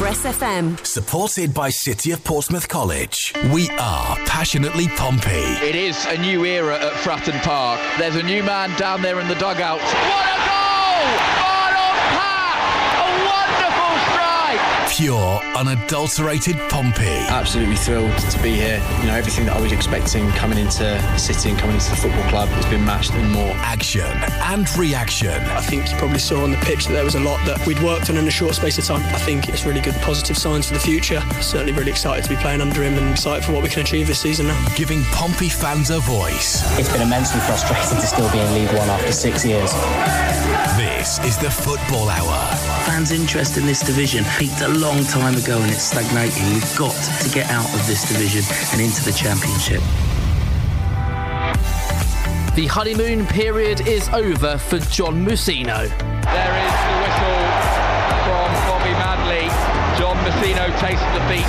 Express FM. Supported by City of Portsmouth College. We are passionately Pompey. It is a new era at Fratton Park. There's a new man down there in the dugout. What a goal! Pure, unadulterated Pompey. Absolutely thrilled to be here. You know, everything that I was expecting coming into City and coming into the football club has been matched and more. Action and reaction. I think you probably saw on the pitch that there was a lot that we'd worked on in a short space of time. I think it's really good positive signs for the future. Certainly really excited to be playing under him and excited for what we can achieve this season now. Giving Pompey fans a voice. It's been immensely frustrating to still be in League One after six years. This is the Football Hour. Fans' interest in this division peaked a long time ago and it's stagnating. We've got to get out of this division and into the Championship. The honeymoon period is over for John Mousinho. There is the whistle from Bobby Madley. John Mousinho tastes the beat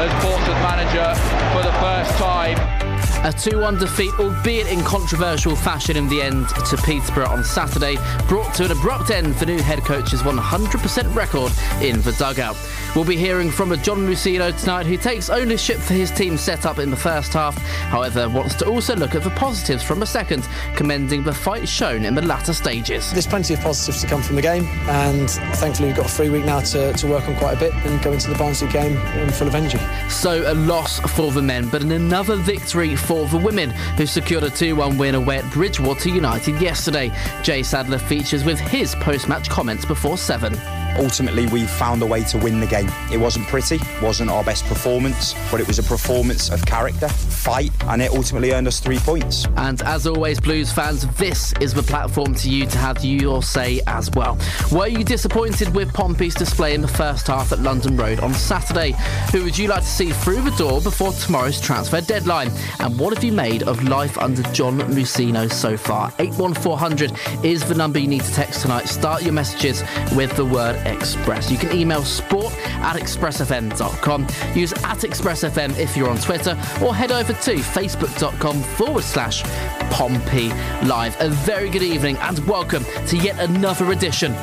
as Portsmouth manager for the first time. A 2 1 defeat, albeit in controversial fashion in the end, to Peterborough on Saturday, brought to an abrupt end for new head coach's 100% record in the dugout. We'll be hearing from a John Mousinho tonight who takes ownership for his team set up in the first half, however, wants to also look at the positives from a second, commending the fight shown in the latter stages. There's plenty of positives to come from the game, and thankfully we've got a free week now to, to work on quite a bit and go into the Barnsley game full of energy. So, a loss for the men, but another victory for the women, who secured a 2 1 win away at Bridgwater United yesterday. Jay Sadler features with his post match comments before 7 ultimately we found a way to win the game. It wasn't pretty, wasn't our best performance, but it was a performance of character, fight, and it ultimately earned us three points. And as always, Blues fans, this is the platform to you to have your say as well. Were you disappointed with Pompey's display in the first half at London Road on Saturday? Who would you like to see through the door before tomorrow's transfer deadline? And what have you made of life under John Mousinho so far? 81400 is the number you need to text tonight. Start your messages with the word Express. You can email sport at expressfm.com, use at expressfm if you're on Twitter, or head over to facebook.com forward slash Pompey Live. A very good evening and welcome to yet another edition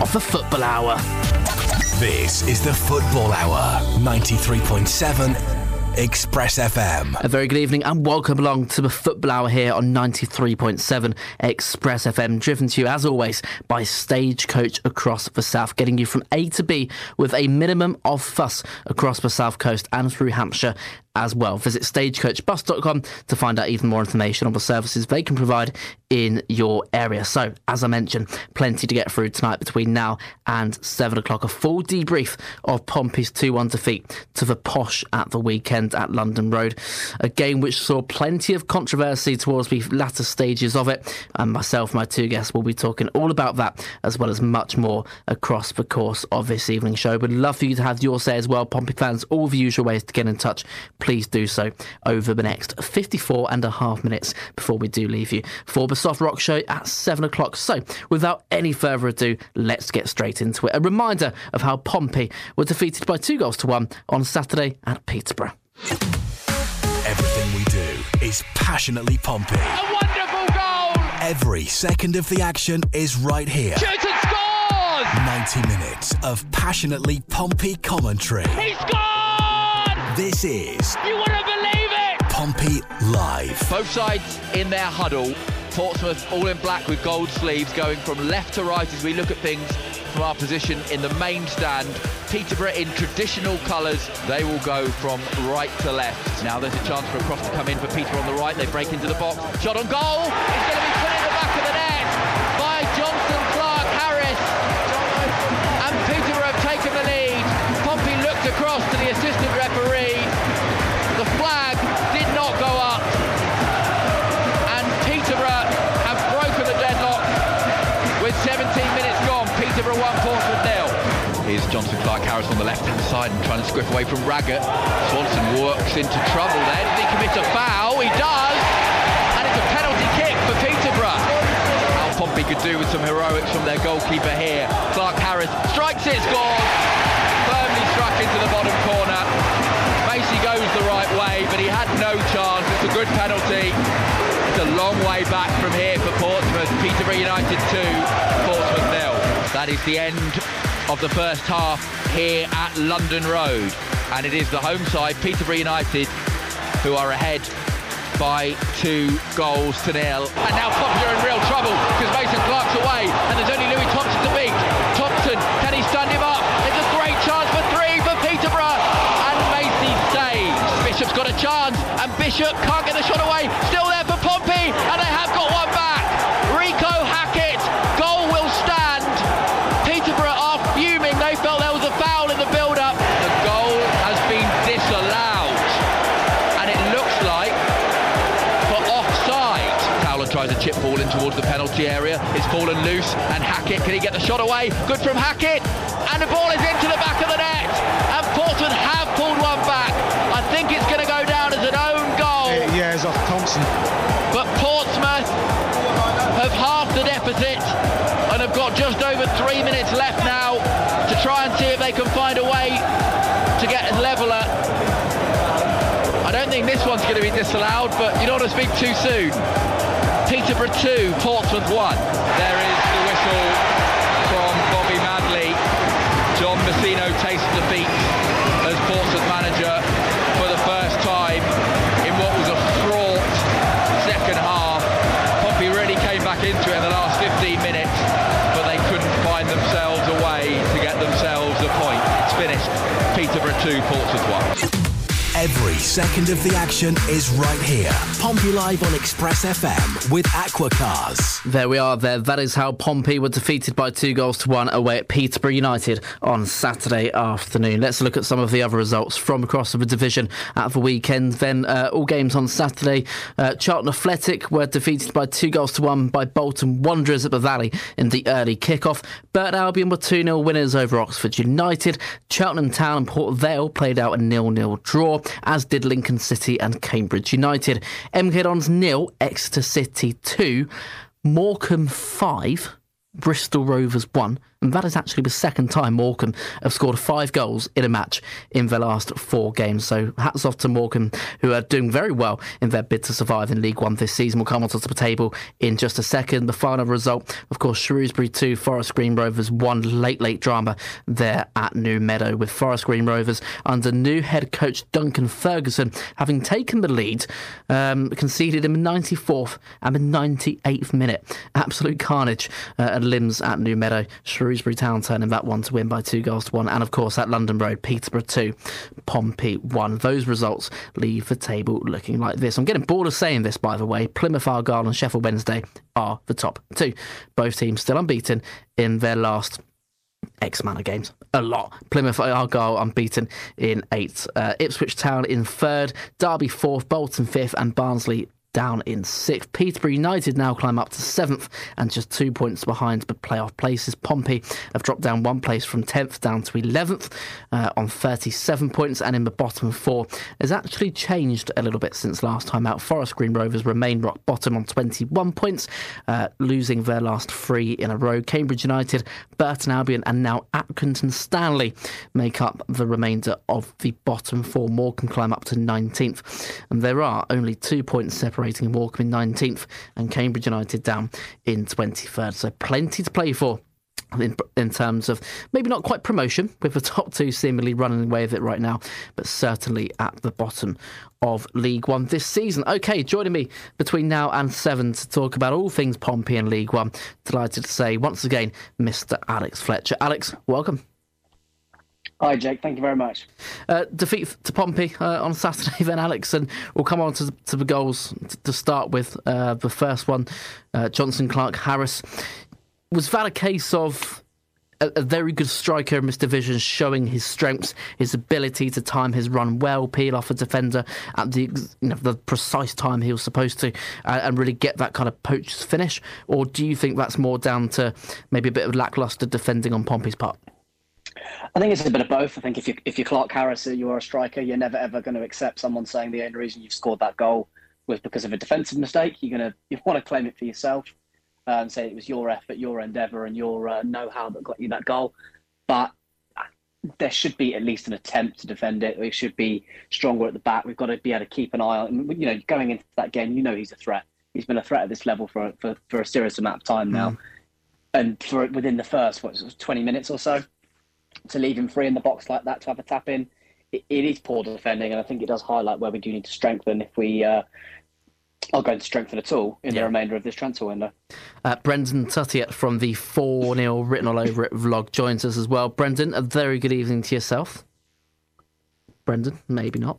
of the Football Hour. This is the Football Hour, 93.7 Express FM. A very good evening and welcome along to the Football Hour here on 93.7 Express FM, driven to you as always by Stagecoach across the south, getting you from A to B with a minimum of fuss across the south coast and through Hampshire as well. Visit stagecoachbus.com to find out even more information on the services they can provide in your area. So, as I mentioned, plenty to get through tonight between now and 7 o'clock. A full debrief of Pompey's 2 1 defeat to the Posh at the weekend at London Road. A game which saw plenty of controversy towards the latter stages of it. And myself, my two guests, will be talking all about that as well as much more across the course of this evening show. We'd love for you to have your say as well, Pompey fans. All the usual ways to get in touch please do so over the next 54 and a half minutes before we do leave you for the Soft Rock Show at 7 o'clock. So, without any further ado, let's get straight into it. A reminder of how Pompey were defeated by two goals to one on Saturday at Peterborough. Everything we do is passionately Pompey. A wonderful goal! Every second of the action is right here. Shoots and scores! 90 minutes of passionately Pompey commentary. He scored! This is. You wouldn't believe it! Pompey Live. Both sides in their huddle. Portsmouth all in black with gold sleeves going from left to right as we look at things from our position in the main stand. Peterborough in traditional colours. They will go from right to left. Now there's a chance for a cross to come in for Peter on the right. They break into the box. Shot on goal. It's going to be Jonson Clarke Harris on the left hand side and trying to squiff away from Raggett. Swanson works into trouble there. Does he commit a foul? He does! And it's a penalty kick for Peterborough. How Pompey could do with some heroics from their goalkeeper here. Clark Harris strikes it, scores! Firmly struck into the bottom corner. Macey goes the right way, but he had no chance. It's a good penalty. It's a long way back from here for Portsmouth. Peterborough United 2, Portsmouth nil. That is the end of the first half here at London Road. And it is the home side, Peterborough United, who are ahead by two goals to nil. And now Pompey are in real trouble because Mason Clark's away and there's only Louis Thompson to beat. Thompson, can he stand him up? It's a great chance for three for Peterborough. And Macey saves. Bishop's got a chance and Bishop can't get the shot away. Still there towards the penalty area. It's fallen loose, and Hackett can he get the shot away? Good from Hackett, and the ball is into the back of the net. And Portsmouth have pulled one back. I think it's going to go down as an own goal. Yeah, it's off Thompson. But Portsmouth have halved the deficit and have got just over three minutes left now to try and see if they can find a way to get a leveller. I don't think this one's going to be disallowed, but you don't want to speak too soon. Peterborough 2, Portsmouth 1. There is the whistle from Bobby Madley. John Mousinho tastes defeat as Portsmouth manager for the first time in what was a fraught second half. Pompey really came back into it in the last 15 minutes, but they couldn't find themselves a way to get themselves a point. It's finished. Peterborough 2, Portsmouth 1. Every second of the action is right here. Pompey Live on Express FM with Aquacars. There we are there. That is how Pompey were defeated by two goals to one away at Peterborough United on Saturday afternoon. Let's look at some of the other results from across the division at the weekend. Then uh, all games on Saturday. Uh, Charlton Athletic were defeated by two goals to one by Bolton Wanderers at the Valley in the early kickoff. Burton Albion were 2 0 winners over Oxford United. Cheltenham Town and Port Vale played out a nil-nil draw, as did Lincoln City and Cambridge United. MK Dons nil, Exeter City 2. Morecambe 5, Bristol Rovers 1. And that is actually the second time Morecambe have scored five goals in a match in their last four games. So hats off to Morecambe, who are doing very well in their bid to survive in League One this season. We'll come onto the table in just a second. The final result, of course, Shrewsbury 2, Forest Green Rovers 1. Late, late drama there at New Meadow with Forest Green Rovers under new head coach Duncan Ferguson having taken the lead, um, conceded in the 94th and the 98th minute. Absolute carnage uh, at Limbs at New Meadow. Shrewsbury Town turning that one to win by two goals to one. And of course, at London Road, Peterborough 2, Pompey 1. Those results leave the table looking like this. I'm getting bored of saying this, by the way. Plymouth Argyle and Sheffield Wednesday are the top two. Both teams still unbeaten in their last X amount of games. A lot. Plymouth Argyle unbeaten in eight. Uh, Ipswich Town in third. Derby fourth. Bolton fifth. And Barnsley down in sixth. Peterborough United now climb up to seventh and just two points behind the playoff places. Pompey have dropped down one place from 10th down to 11th uh, on 37 points, and in the bottom four has actually changed a little bit since last time out. Forest Green Rovers remain rock bottom on 21 points, uh, losing their last three in a row. Cambridge United, Burton Albion, and now Accrington Stanley make up the remainder of the bottom four. Morecambe climb up to 19th, and there are only two points separating Morecambe in 19th and Cambridge United down in 23rd. So plenty to play for. In, in terms of maybe not quite promotion, with the top two seemingly running away with it right now, but certainly at the bottom of League One this season. Okay, joining me between now and seven to talk about all things Pompey and League One. Delighted to say once again, Mr. Alex Fletcher. Alex, welcome. Hi, Jake. Thank you very much. Uh, defeat to Pompey uh, on Saturday, then, Alex, and we'll come on to, to the goals to start with. Uh, the first one, uh, Jonson Clarke Harris. Was that a case of a, a, very good striker in this division showing his strengths, his ability to time his run well, peel off a defender at the you know, the precise time he was supposed to, uh, and really get that kind of poacher's finish? Or do you think that's more down to maybe a bit of lacklustre defending on Pompey's part? I think it's a bit of both. I think if you if you're Clarke Harris, or you're a striker, you're never ever going to accept someone saying the only reason you've scored that goal was because of a defensive mistake. You're gonna you want to claim it for yourself uh, and say it was your effort, your endeavour, and your uh, know-how that got you that goal. But there should be at least an attempt to defend it. We should be stronger at the back. We've got to be able to keep an eye on. You know, going into that game, you know he's a threat. He's been a threat at this level for for, for a serious amount of time now, mm. and for within the first what 20 minutes or so to leave him free in the box like that to have a tap in, it, it is poor defending, and I think it does highlight where we do need to strengthen if we uh, are going to strengthen at all in Yeah. the remainder of this transfer window. Uh, Brendan Tuttiett from the 4 0 written all over it vlog joins us as well. Brendan, a very good evening to yourself. Brendan, maybe not.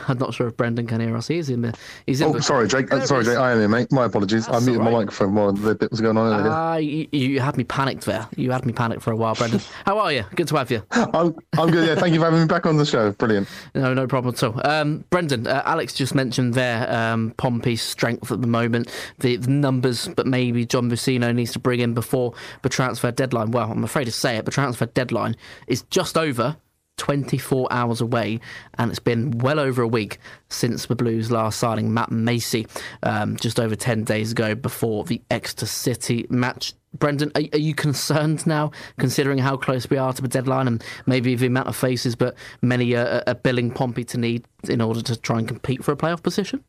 I'm not sure if Brendan can hear us. He's in the. He's in Oh, the, sorry, Jake. Uh, sorry. Jake. I am here, mate. My apologies. That's I muted all my microphone while the bit was going on earlier. Ah, you, you had me panicked there. You had me panicked for a while, Brendan. How are you? Good to have you. I'm, I'm good. Yeah, thank you for having me back on the show. Brilliant. No, no problem at all. Um, Brendan, uh, Alex just mentioned there um, Pompey's strength at the moment, the, the numbers, but maybe John Vicino needs to bring in before the transfer deadline. Well, I'm afraid to say it, the transfer deadline is just over 24 hours away, and it's been well over a week since the Blues last signing Matt Macey, um, just over 10 days ago before the Exeter City match. Brendan, are, are you concerned now, considering how close we are to the deadline and maybe the amount of faces, but many are, are billing Pompey to need in order to try and compete for a playoff position?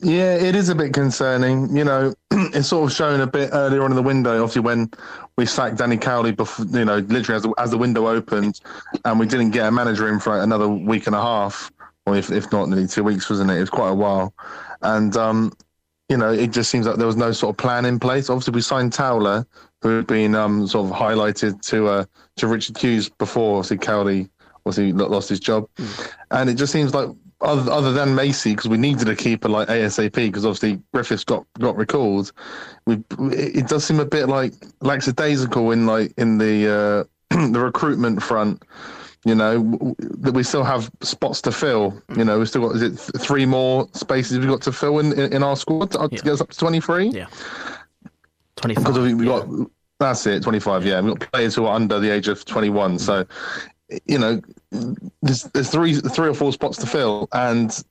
Yeah, it is a bit concerning. You know, it's sort of shown a bit earlier on in the window. Obviously, when we sacked Danny Cowley, before you know, literally as the, as the window opened, and we didn't get a manager in for another week and a half, or if, if not nearly two weeks, wasn't it? It was quite a while, and um, you know, it just seems like there was no sort of plan in place. Obviously, we signed Towler, who had been um, sort of highlighted to uh, to Richard Hughes before. Obviously, Cowley obviously lo- lost his job, and it just seems like other, other than Macey, because we needed a keeper like ASAP, because obviously Griffiths got got recalled. We it does seem a bit like lackadaisical in like in the uh, the recruitment front. You know that we still have spots to fill. You know, we still got is it th- three more spaces we've got to fill in in, in our squad to, to Yeah. get us up to twenty three. Yeah. 25. Because we, we yeah. got that's it, twenty five. Yeah, we have got players who are under the age of twenty one. So, you know, there's there's three three or four spots to fill, and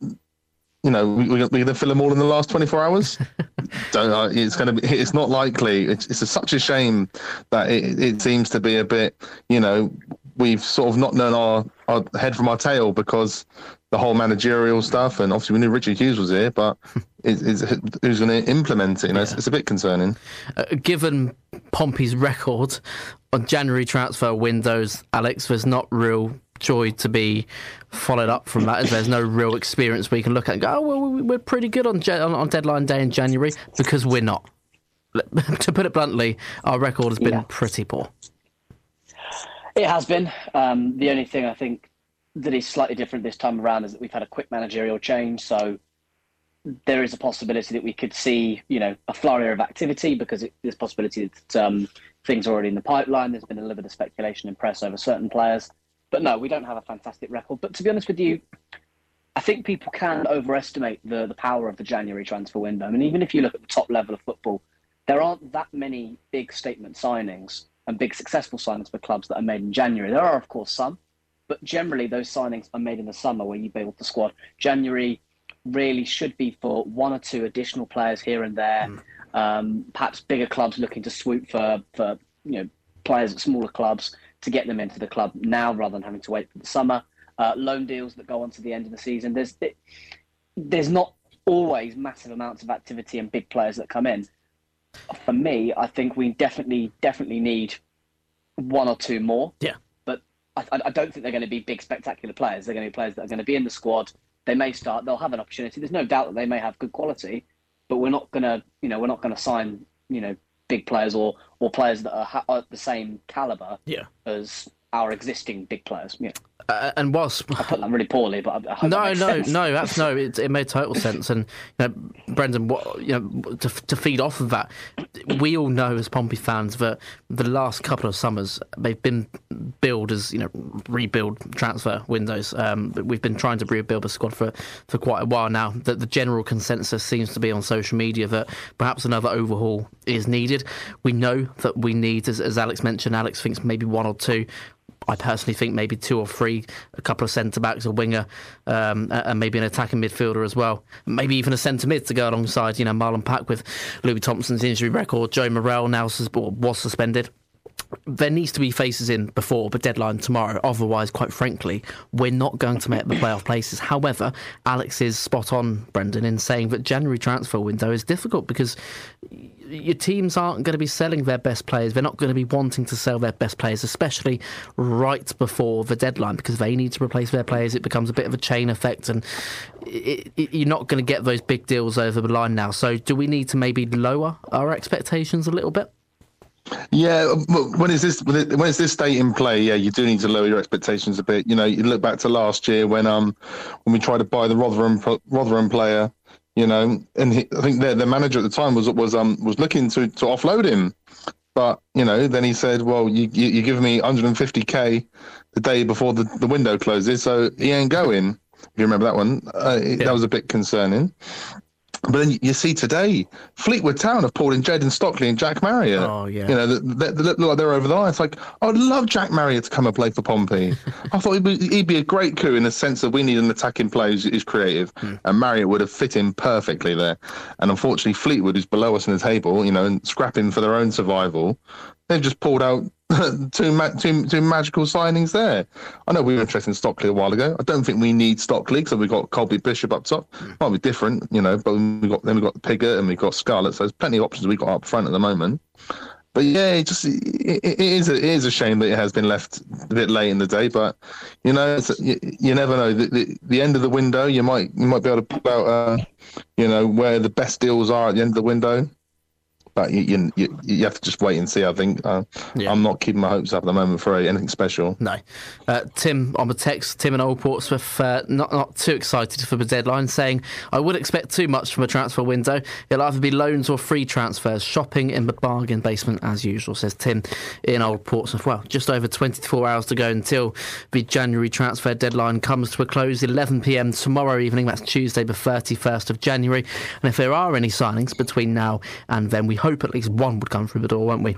you know we, we, we're going to fill them all in the last twenty four hours. Don't uh, it's going to be it's not likely. It's it's a, such a shame that it, it seems to be a bit. You know, we've sort of not known our, our head from our tail because the whole managerial stuff, and obviously we knew Richard Hughes was here, but it, it's, who's going to implement it? You know, it's, it's a bit concerning. Uh, given Pompey's record on January transfer windows, Alex, there's not real joy to be followed up from that. as There's no real experience we can look at and go, oh, well, we- we're pretty good on, on, on deadline day in January because we're not. to put it bluntly, our record has been Yeah. pretty poor. It has been. Um, the only thing I think that is slightly different this time around is that we've had a quick managerial change. So there is a possibility that we could see, you know, a flurry of activity because it, there's possibility that um, things already in the pipeline. There's been a little bit of speculation in press over certain players. But no, we don't have a fantastic record. But to be honest with you, I think people can overestimate the, the power of the January transfer window. I mean, even if you look at the top level of football, there aren't that many big statement signings and big successful signings for clubs that are made in January. There are, of course, some, but generally those signings are made in the summer where you build the squad. January really should be for one or two additional players here and there. Hmm. Um, perhaps bigger clubs looking to swoop for for you know players at smaller clubs to get them into the club now rather than having to wait for the summer. Uh, loan deals that go on to the end of the season. There's it, there's not always massive amounts of activity and big players that come in. For me, I think we definitely definitely need one or two more. Yeah. But I, I don't think they're going to be big spectacular players. They're going to be players that are going to be in the squad. They may start. They'll have an opportunity. There's no doubt that they may have good quality, but we're not going to you know we're not to sign you know big players or or players that are, ha- are the same caliber Yeah. as our existing big players. Yeah. Uh, and whilst I put that really poorly, but I, I hope that No, no, no. That's no. It, it made total sense. And you know, Brendan, what you know, to, to feed off of that, we all know as Pompey fans that the last couple of summers they've been billed as you know rebuild transfer windows. Um, we've been trying to rebuild the squad for, for quite a while now. That the general consensus seems to be on social media that perhaps another overhaul is needed. We know that we need, as, as Alex mentioned, Alex thinks maybe one or two. I personally think maybe two or three, a couple of centre backs, a winger, um, and maybe an attacking midfielder as well. Maybe even a centre mid to go alongside, you know, Marlon Pack with Louis Thompson's injury record. Joe Morrell now was suspended. there needs to be faces in before the deadline tomorrow. Otherwise, quite frankly, we're not going to make the playoff places. However, Alex is spot on, Brendan, in saying that January transfer window is difficult because your teams aren't going to be selling their best players. They're not going to be wanting to sell their best players, especially right before the deadline, because they need to replace their players. It becomes a bit of a chain effect, and it, it, you're not going to get those big deals over the line now. So, do we need to maybe lower our expectations a little bit? Yeah, when is this when is this state in play? Yeah, you do need to lower your expectations a bit. You know, you look back to last year when um when we tried to buy the Rotherham Rotherham player you know, and he, I think the, the manager at the time was was um was looking to to offload him, but you know, then he said, "Well, you you, you give me 150k the day before the, the window closes, so he ain't going." If you remember that one, uh, yeah. that was a bit concerning. But then you see today, Fleetwood Town have pulled in Jayden Stockley and Jack Marriott. Oh yeah, you know they, they look like they're over the line. It's like I'd love Jack Marriott to come and play for Pompey. I thought he'd be, he'd be, a great coup in the sense that we need an attacking player who's, who's creative, hmm. and Marriott would have fit in perfectly there. And unfortunately, Fleetwood is below us in the table, you know, and scrapping for their own survival. They've just pulled out two, ma- two, two magical signings there. I know we were interested in Stockley a while ago. I don't think we need Stockley because we've got Colby Bishop up top. Mm. Might be different, you know, but we got then we got Pigott and we got Scarlett. So there's plenty of options we got up front at the moment. But yeah, it just it, it is a, it is a shame that it has been left a bit late in the day. But you know, you, you, never know. The, the, the, end of the window, you might you might be able to pull out, uh, you know, where the best deals are at the end of the window but you, you, you have to just wait and see. I think uh, yeah. I'm not keeping my hopes up at the moment for anything special. No, uh, Tim on the text, Tim and Old Portsmouth, uh, not not too excited for the deadline, saying I would expect too much from a transfer window. It'll either be loans or free transfers. Shopping in the bargain basement as usual, says Tim in Old Portsmouth. Well, just over 24 hours to go until the January transfer deadline comes to a close. 11 p.m. tomorrow evening. That's Tuesday, the 31st of January. And if there are any signings between now and then, we hope at least one would come through the door, won't we?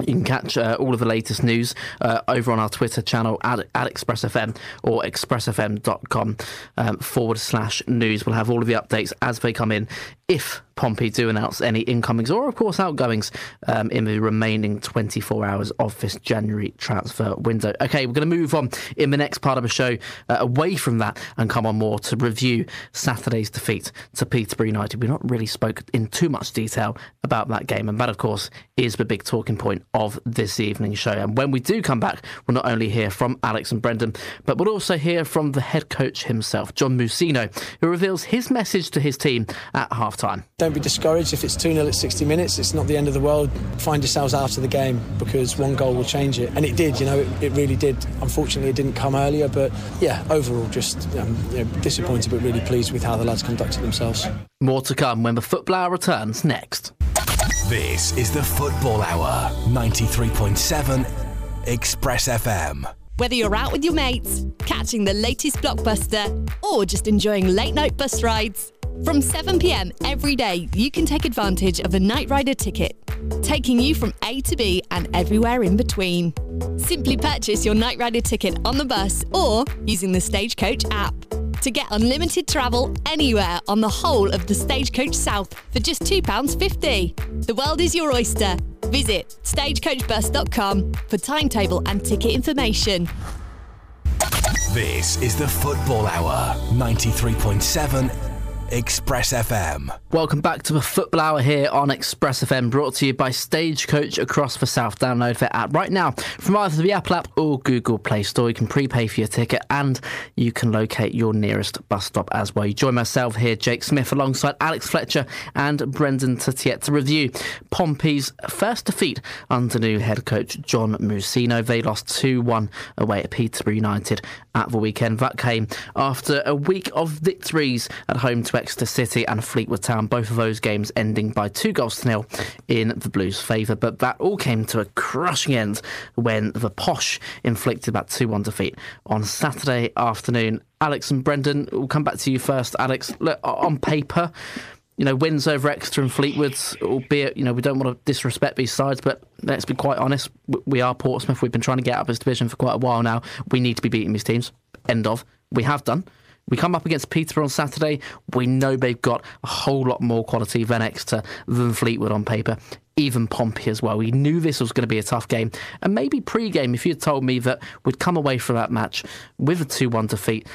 You can catch uh, all of the latest news uh, over on our Twitter channel at, at ExpressFM or expressfm.com um, forward slash news. We'll have all of the updates as they come in if Pompey do announce any incomings or, of course, outgoings um, in the remaining 24 hours of this January transfer window. Okay, we're going to move on in the next part of the show uh, away from that and come on more to review Saturday's defeat to Peterborough United. We've not really spoke in too much detail about that game, and that, of course, is the big talking point of this evening's show. And when we do come back, we'll not only hear from Alex and Brendan, but we'll also hear from the head coach himself, John Mousinho, who reveals his message to his team at half time. Don't be discouraged if it's 2 0 at 60 minutes. It's not the end of the world. Find yourselves out of the game because one goal will change it. And it did, you know, it, it really did. Unfortunately, it didn't come earlier, but yeah, overall, just um, you know, disappointed but really pleased with how the lads conducted themselves. More to come when the football hour returns next. This is the Football Hour, 93.7 Express FM. Whether you're out with your mates, catching the latest blockbuster, or just enjoying late night bus rides, from 7pm every day, you can take advantage of a Night Rider ticket, taking you from A to B and everywhere in between. Simply purchase your Night Rider ticket on the bus or using the Stagecoach app to get unlimited travel anywhere on the whole of the Stagecoach South for just £2.50. The world is your oyster. Visit stagecoachbus.com for timetable and ticket information. This is the Football Hour, 93.7 Express FM. Welcome back to the Football Hour here on Express FM, brought to you by Stagecoach across the South. Download their app right now from either the Apple app or Google Play Store. You can prepay for your ticket and you can locate your nearest bus stop as well. You join myself here, Jake Smith, alongside Alex Fletcher and Brendan Tuttiett to review Pompey's first defeat under new head coach John Mousinho. They lost 2 1 away at Peterborough United at the weekend. That came after a week of victories at home to Exeter City and Fleetwood Town, both of those games ending by two goals to nil in the Blues' favour. But that all came to a crushing end when the Posh inflicted that 2 1 defeat on Saturday afternoon. Alex and Brendan, we'll come back to you first. Alex, look, on paper, you know, wins over Exeter and Fleetwood, albeit, you know, we don't want to disrespect these sides, but let's be quite honest, we are Portsmouth. We've been trying to get out of this division for quite a while now. We need to be beating these teams. End of. We have done. We come up against Peterborough on Saturday. We know they've got a whole lot more quality than Exeter, than Fleetwood on paper, even Pompey as well. We knew this was going to be a tough game. And maybe pre game, if you'd told me that we'd come away from that match with a 2 1 defeat,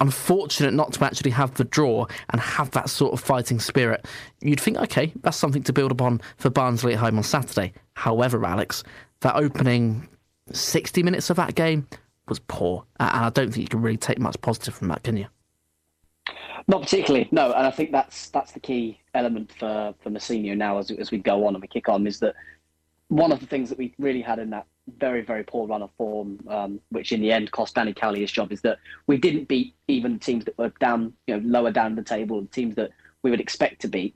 unfortunate not to actually have the draw and have that sort of fighting spirit. You'd think, okay, that's something to build upon for Barnsley at home on Saturday. However, Alex, that opening 60 minutes of that game was poor. And I don't think you can really take much positive from that, can you? Not particularly, no. And I think that's that's the key element for for Mousinho now as as we go on and we kick on is that one of the things that we really had in that very very poor run of form, um, which in the end cost Danny Cowley his job, is that we didn't beat even teams that were down, you know, lower down the table, teams that we would expect to beat,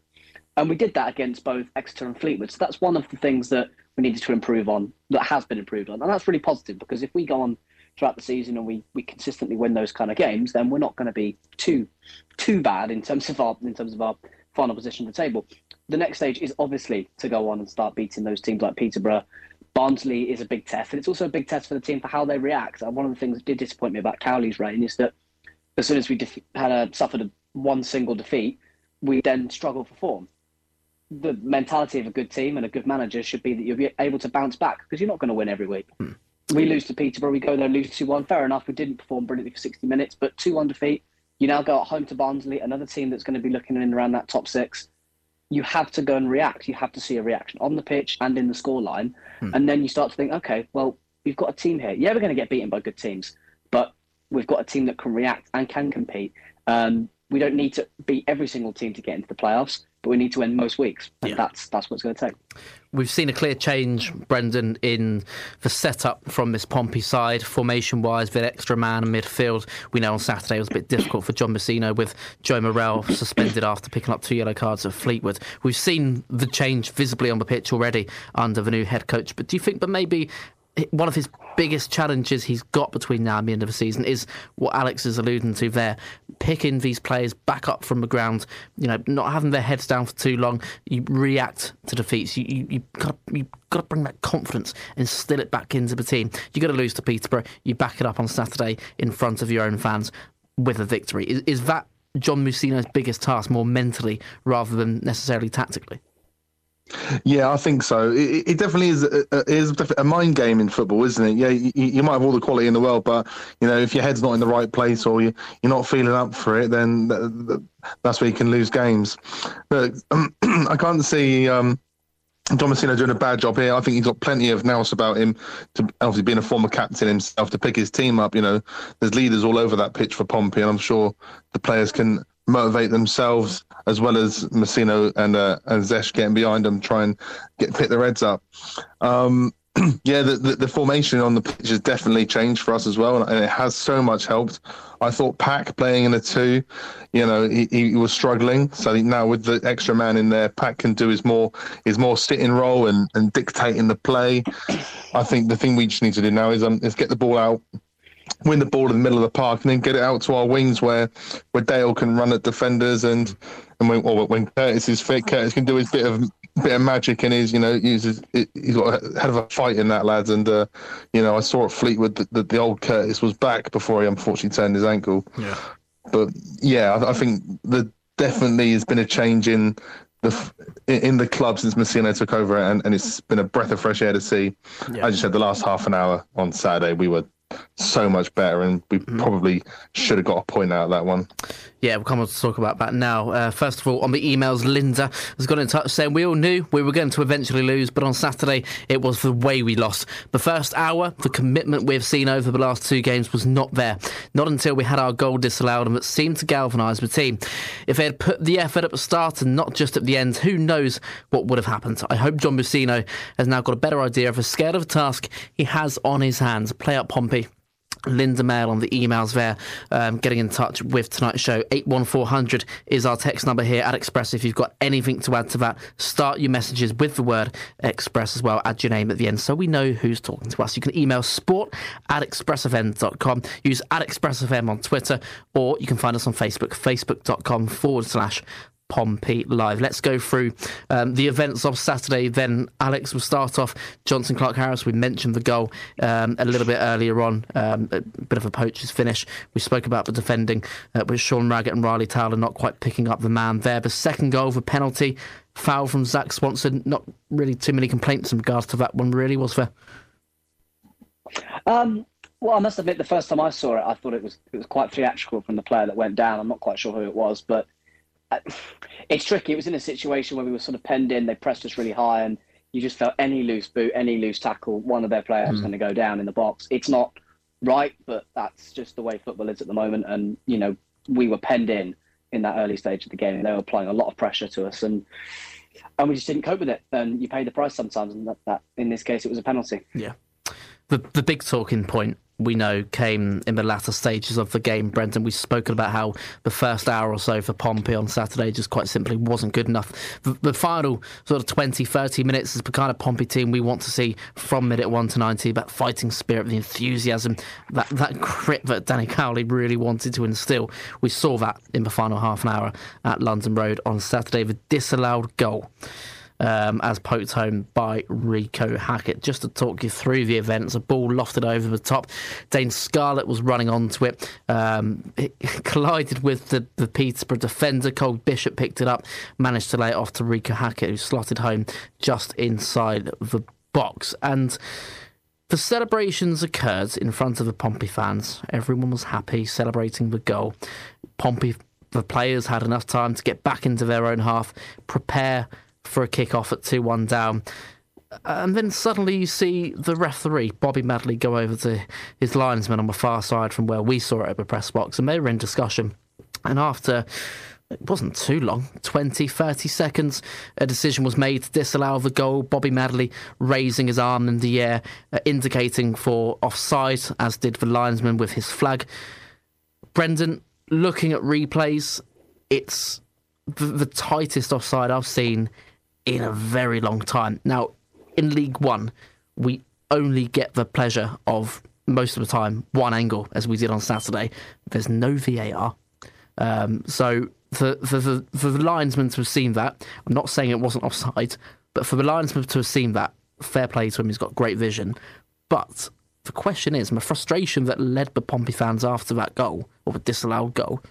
and we did that against both Exeter and Fleetwood. So that's one of the things that we needed to improve on, that has been improved on, and that's really positive because if we go on throughout the season and we, we consistently win those kind of games, then we're not going to be too too bad in terms of our in terms of our final position at the table. The next stage is obviously to go on and start beating those teams like Peterborough. Barnsley is a big test, and it's also a big test for the team for how they react. And one of the things that did disappoint me about Cowley's reign is that as soon as we def- had a, suffered a, one single defeat, we then struggled for form. The mentality of a good team and a good manager should be that you'll be able to bounce back because you're not going to win every week. Hmm. We lose to Peterborough, we go there, lose 2 1. Fair enough, we didn't perform brilliantly for 60 minutes, but 2 1 defeat. You now go at home to Barnsley, another team that's going to be looking in around that top six. You have to go and react. You have to see a reaction on the pitch and in the scoreline. Hmm. And then you start to think, okay, well, we've got a team here. Yeah, we're going to get beaten by good teams, but we've got a team that can react and can compete. Um, we don't need to beat every single team to get into the playoffs but we need to win most weeks. And yeah. that's that's what it's going to take. We've seen a clear change, Brendan, in the setup from this Pompey side, formation wise, with extra man in midfield. We know on Saturday it was a bit difficult for John Mousinho with Joe Morrell suspended after picking up two yellow cards at Fleetwood. We've seen the change visibly on the pitch already under the new head coach. But do you think that maybe one of his biggest challenges he's got between now and the end of the season is what Alex is alluding to there. Picking these players back up from the ground, you know, not having their heads down for too long. You react to defeats. You you, you got you got to bring that confidence and instill it back into the team. You got to lose to Peterborough. You back it up on Saturday in front of your own fans with a victory. Is, is that John Mousinho's biggest task, more mentally rather than necessarily tactically? Yeah, I think so. It, it definitely is. A, is a mind game in football, isn't it? Yeah, you, you, might have all the quality in the world, but you know, if your head's not in the right place or you, you're not feeling up for it, then that's where you can lose games. But um, I can't see um, Mousinho doing a bad job here. I think he's got plenty of nous about him to obviously being a former captain himself to pick his team up. You know, there's leaders all over that pitch for Pompey, and I'm sure the players can motivate themselves as well as Mousinho and uh, and Zesh getting behind them, try and get pick their heads up. Um, yeah, the, the, the formation on the pitch has definitely changed for us as well, and it has so much helped. I thought Pack playing in a two, you know, he, he was struggling. So now with the extra man in there, Pack can do his more his more sitting role and, and dictating the play. I think the thing we just need to do now is um is get the ball out win the ball in the middle of the park and then get it out to our wings where where Dale can run at defenders and and when or when Curtis is fit, Curtis can do his bit of bit of magic and he's you know uses he's got a head of a fight in that lads and uh, you know I saw at Fleetwood that the, the, old Curtis was back before he unfortunately turned his ankle. Yeah, but yeah, I, I think the definitely has been a change in the in the club since Mousinho took over, and, and it's been a breath of fresh air to see. Yeah. As you said, the last half an hour on Saturday, we were so much better, and we mm. probably should have got a point out of that one. Yeah, we'll come on to talk about that now. Uh, first of all, on the emails, Linda has got in touch saying we all knew we were going to eventually lose, but on Saturday it was the way we lost. The first hour, the commitment we've seen over the last two games was not there. Not until we had our goal disallowed, and it seemed to galvanise the team. If they had put the effort at the start and not just at the end, who knows what would have happened? I hope John Mousinho has now got a better idea of the scale of task he has on his hands. Play up Pompey Linda Mail on the emails there, um, getting in touch with tonight's show. 81400 is our text number here at Express. If you've got anything to add to that, start your messages with the word Express as well. Add your name at the end so we know who's talking to us. You can email sport at expressfm.com, use at expressfm on Twitter, or you can find us on Facebook, facebook.com forward slash Pompey Live. Let's go through um, the events of Saturday. Then Alex will start off. Jonson Clarke Harris. We mentioned the goal um, a little bit earlier on. Um, a bit of a poacher's finish. We spoke about the defending uh, with Sean Raggett and Ryley Towler not quite picking up the man there. The second goal of a penalty foul from Zak Swanson. Not really too many complaints in regards to that one. Really was there. Um, well, I must admit, the first time I saw it, I thought it was it was quite theatrical from the player that went down. I'm not quite sure who it was, but it's tricky. It was in a situation where we were sort of penned in. They pressed us really high, and you just felt any loose boot, any loose tackle, one of their players mm. was going to go down in the box. It's not right, but that's just the way football is at the moment. And you know, we were penned in in that early stage of the game. They were applying a lot of pressure to us, and and we just didn't cope with it. And you pay the price sometimes, and that, that in this case, it was a penalty. Yeah. The the big talking point we know came in the latter stages of the game, Brendan. We've spoken about how the first hour or so for Pompey on Saturday just quite simply wasn't good enough. The, the, final sort of 20, 30 minutes is the kind of Pompey team we want to see from minute 1 to 90, that fighting spirit, the enthusiasm, that, that grit that Danny Cowley really wanted to instill. We saw that in the final half an hour at London Road on Saturday, the disallowed goal um, as poked home by Reeco Hackett. Just to talk you through the events, a ball lofted over the top. Dane Scarlett was running onto it. Um, it collided with the, the Peterborough defender. Colby Bishop picked it up, managed to lay it off to Reeco Hackett, who slotted home just inside the box. And the celebrations occurred in front of the Pompey fans. Everyone was happy celebrating the goal. Pompey, the players had enough time to get back into their own half, prepare for a kick off at 2 1 down. And then suddenly you see the referee, Bobby Madley, go over to his linesman on the far side from where we saw it at the press box, and they were in discussion. And after it wasn't too long 20, 30 seconds. A decision was made to disallow the goal. Bobby Madley raising his arm in the air, uh, indicating for offside, as did the linesman with his flag. Brendan, looking at replays, it's the, the tightest offside I've seen in a very long time. Now, in League One, we only get the pleasure of most of the time one angle, as we did on Saturday. There's no VAR. Um, so for, for, for, for the linesman to have seen that, I'm not saying it wasn't offside, but for the linesman to have seen that, fair play to him, he's got great vision. But the question is, my frustration that led the Pompey fans after that goal, or the disallowed goal,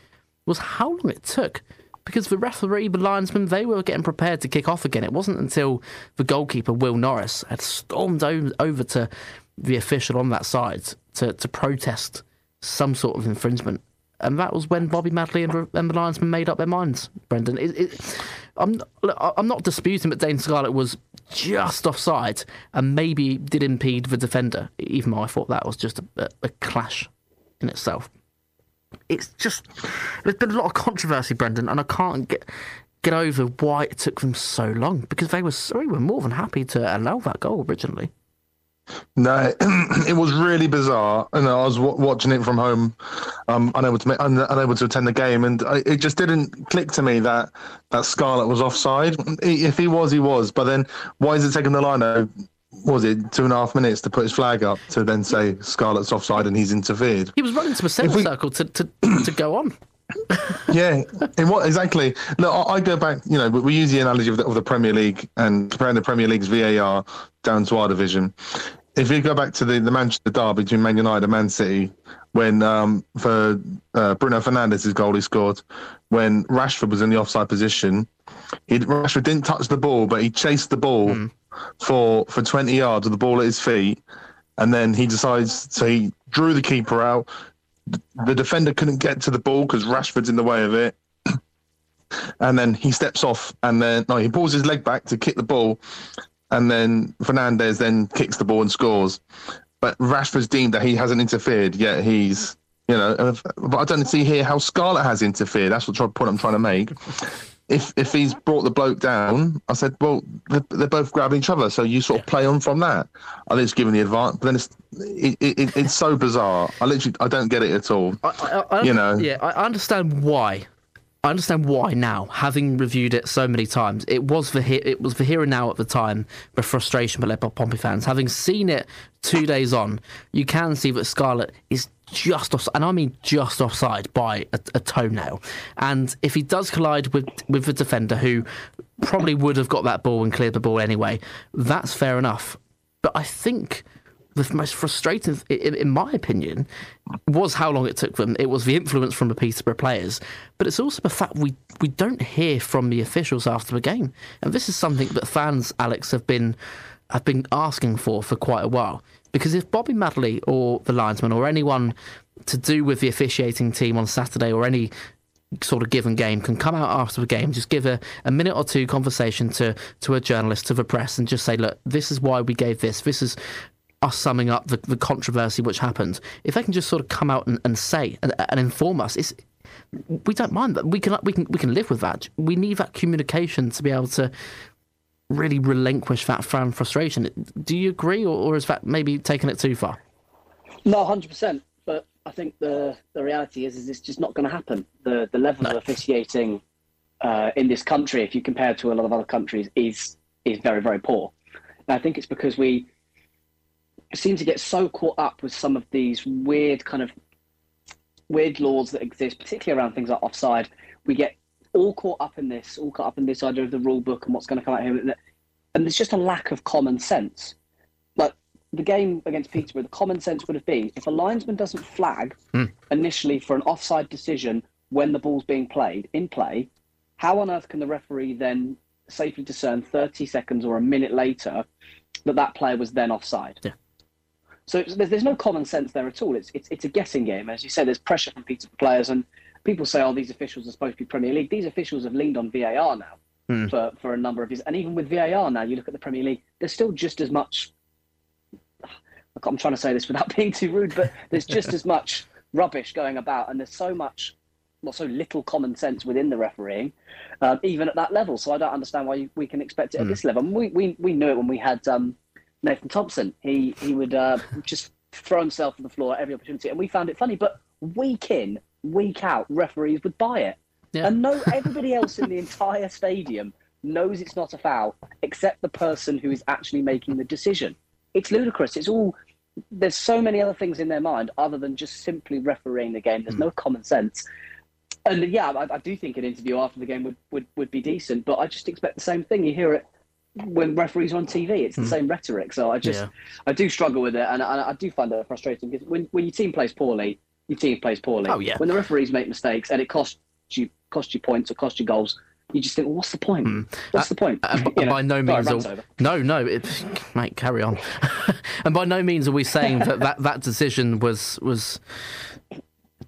was how long it took because the referee, the linesman, they were getting prepared to kick off again. It wasn't until the goalkeeper, Will Norris, had stormed over to the official on that side to, to protest some sort of infringement. And that was when Bobby Madley and, and the linesman made up their minds, Brendan. It, it, I'm, I'm not disputing that Dane Scarlett was just offside and maybe did impede the defender, even though I thought that was just a, a clash in itself it's just there's been a lot of controversy, Brendan, and I can't get get over why it took them so long because they were they were more than happy to allow that goal originally. No, it was really bizarre, and I was w- watching it from home, um, unable to make, un- unable to attend the game, and I, it just didn't click to me that that Scarlett was offside. If he was, he was. But then, why is it taking the line? Was it two and a half minutes to put his flag up to then say Scarlett's offside and he's interfered? He was running to a centre circle to, to, to go on. yeah, in what exactly? Look, I go back. You know, we use the analogy of the, of the Premier League and comparing the Premier League's VAR down to our division. If you go back to the, the Manchester derby between Man United and Man City, when um, for uh, Bruno Fernandes's goal he scored, when Rashford was in the offside position, he Rashford didn't touch the ball, but he chased the ball. Mm for for 20 yards with the ball at his feet, and then he decides so he drew the keeper out. The defender couldn't get to the ball because Rashford's in the way of it, and then he steps off and then no, he pulls his leg back to kick the ball, and then Fernandes then kicks the ball and scores. But Rashford's deemed that he hasn't interfered yet. He's you know, but I don't see here how Scarlett has interfered. That's what point I'm trying to make if if he's brought the bloke down, I said, well, they're, they're both grabbing each other, so you sort of play on from that. I think it's giving the advantage, but then it's it, it, it's so bizarre. I literally I don't get it at all. I, I, I, you know, yeah, I understand why I understand why now, having reviewed it so many times. It was for it was for here and now at the time, but frustration but led by Pompey fans. Having seen it two days on, you can see that Scarlett is just off, and I mean just offside by a, a toenail. And if he does collide with with the defender, who probably would have got that ball and cleared the ball anyway, that's fair enough. But I think the most frustrating, in, my opinion, was how long it took them. It was the influence from the Peterborough players, but it's also the fact we we don't hear from the officials after the game, and this is something that fans, Alex, have been have been asking for for quite a while. Because if Bobby Madley or the linesman or anyone to do with the officiating team on Saturday or any sort of given game can come out after the game, just give a, a minute or two conversation to, to a journalist, to the press, and just say, look, this is why we gave this. This is us summing up the, the controversy which happened. If they can just sort of come out and, and say and, and inform us, it's, we don't mind that. We can we can we can live with that. We need that communication to be able to really relinquish that fan frustration. Do you agree, or, or is that maybe taking it too far? No, hundred percent. But I think the the reality is, is it's just not going to happen. The the level of officiating uh, in this country, if you compare to a lot of other countries, is is very very poor. And I think it's because we seem to get so caught up with some of these weird kind of weird laws that exist, particularly around things like offside. We get all caught up in this, all caught up in this idea of the rule book and what's going to come out here, and there's just a lack of common sense. Like the game against Peterborough, the common sense would have been if a linesman doesn't flag Mm. initially for an offside decision when the ball's being played in play, how on earth can the referee then safely discern 30 seconds or a minute later that that player was then offside? Yeah. So there's, there's no common sense there at all. It's, it's it's a guessing game, as you said. There's pressure from players, and people say, "Oh, these officials are supposed to be Premier League." These officials have leaned on VAR now Hmm. for, for a number of years, and even with VAR now, you look at the Premier League. There's still just as much. I'm trying to say this without being too rude, but there's just as much rubbish going about, and there's so much, well, so little common sense within the refereeing, um, even at that level. So I don't understand why we can expect it at Hmm. this level. And we, we we knew it when we had um, Nathan Thompson. He he would uh, just throw himself on the floor at every opportunity, and we found it funny. But week in, week out, referees would buy it, Yeah. and no, everybody else in the entire stadium knows it's not a foul, except the person who is actually making the decision. It's ludicrous. It's all. There's so many other things in their mind other than just simply refereeing the game. There's no common sense. And yeah, I, I do think an interview after the game would, would, would be decent, but I just expect the same thing. You hear it when referees are on TV. It's the hmm. same rhetoric. So I just, Yeah. I do struggle with it, and I, I do find it frustrating because when, when your team plays poorly, your team plays poorly. Oh, yeah. When the referees make mistakes and it costs you costs you points or costs you goals, you just think, well, what's the point? Hmm. What's the point? Uh, uh, and, You and know? by no means, no, no, it, mate, carry on. and by no means are we saying that, that that decision was was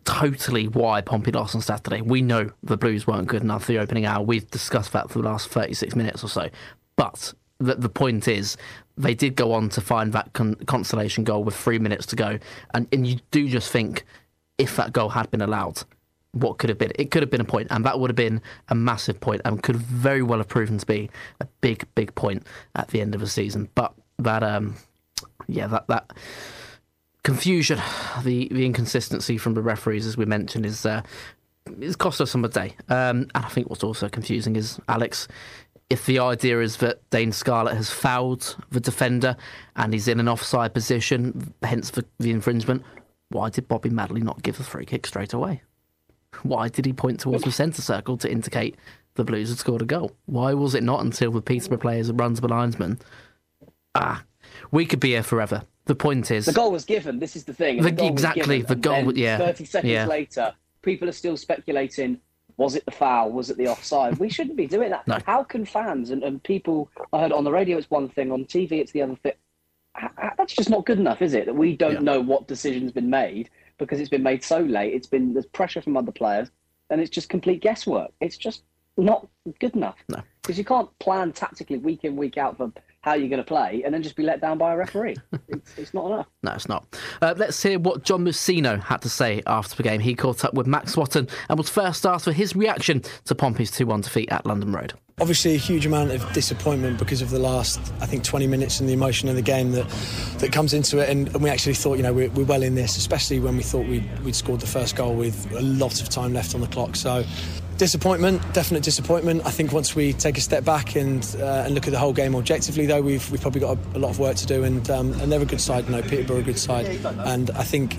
totally why Pompey lost on Saturday. We know the Blues weren't good enough for the opening hour. We've discussed that for the last thirty six minutes or so. But the, the point is, they did go on to find that con- consolation goal with three minutes to go, and and you do just think if that goal had been allowed, what could have been? It could have been a point, and that would have been a massive point, and could very well have proven to be a big, big point at the end of the season. But that, um, yeah, that that confusion, the the inconsistency from the referees, as we mentioned, is uh, is cost us some a day. Um, and I think what's also confusing is Alex. If the idea is that Dane Scarlett has fouled the defender and he's in an offside position, hence the, the infringement, why did Bobby Madley not give the free kick straight away? Why did he point towards the centre circle to indicate the Blues had scored a goal? Why was it not until the Peterborough players and runs the linesman? Ah, we could be here forever. The point is, The goal was given. This is the thing. The- The goal was exactly, given, the goal yeah, Thirty seconds yeah. later, people are still speculating. Was it the foul? Was it the offside? We shouldn't be doing that. No. How can fans and, and people? I heard on the radio it's one thing, on TV it's the other thing. That's just not good enough, is it? That we don't Yeah. know what decision's been made because it's been made so late. It's been there's pressure from other players, and it's just complete guesswork. It's just not good enough. No. Because you can't plan tactically week in week out for how you're going to play, and then just be let down by a referee. it's, it's not enough. No, it's not. Uh, let's hear what John Mousinho had to say after the game. He caught up with Max Swatton and was first asked for his reaction to Pompey's 2 1 defeat at London Road. Obviously, a huge amount of disappointment because of the last, I think, 20 minutes and the emotion of the game that that comes into it. And, and we actually thought, you know, we're, we're, well in this, especially when we thought we'd, we'd scored the first goal with a lot of time left on the clock. So, disappointment, definite disappointment. I think once we take a step back and uh, and look at the whole game objectively, though, we've we've probably got a, a lot of work to do. And um, and they're a good side, you know, Peterborough a good side, and I think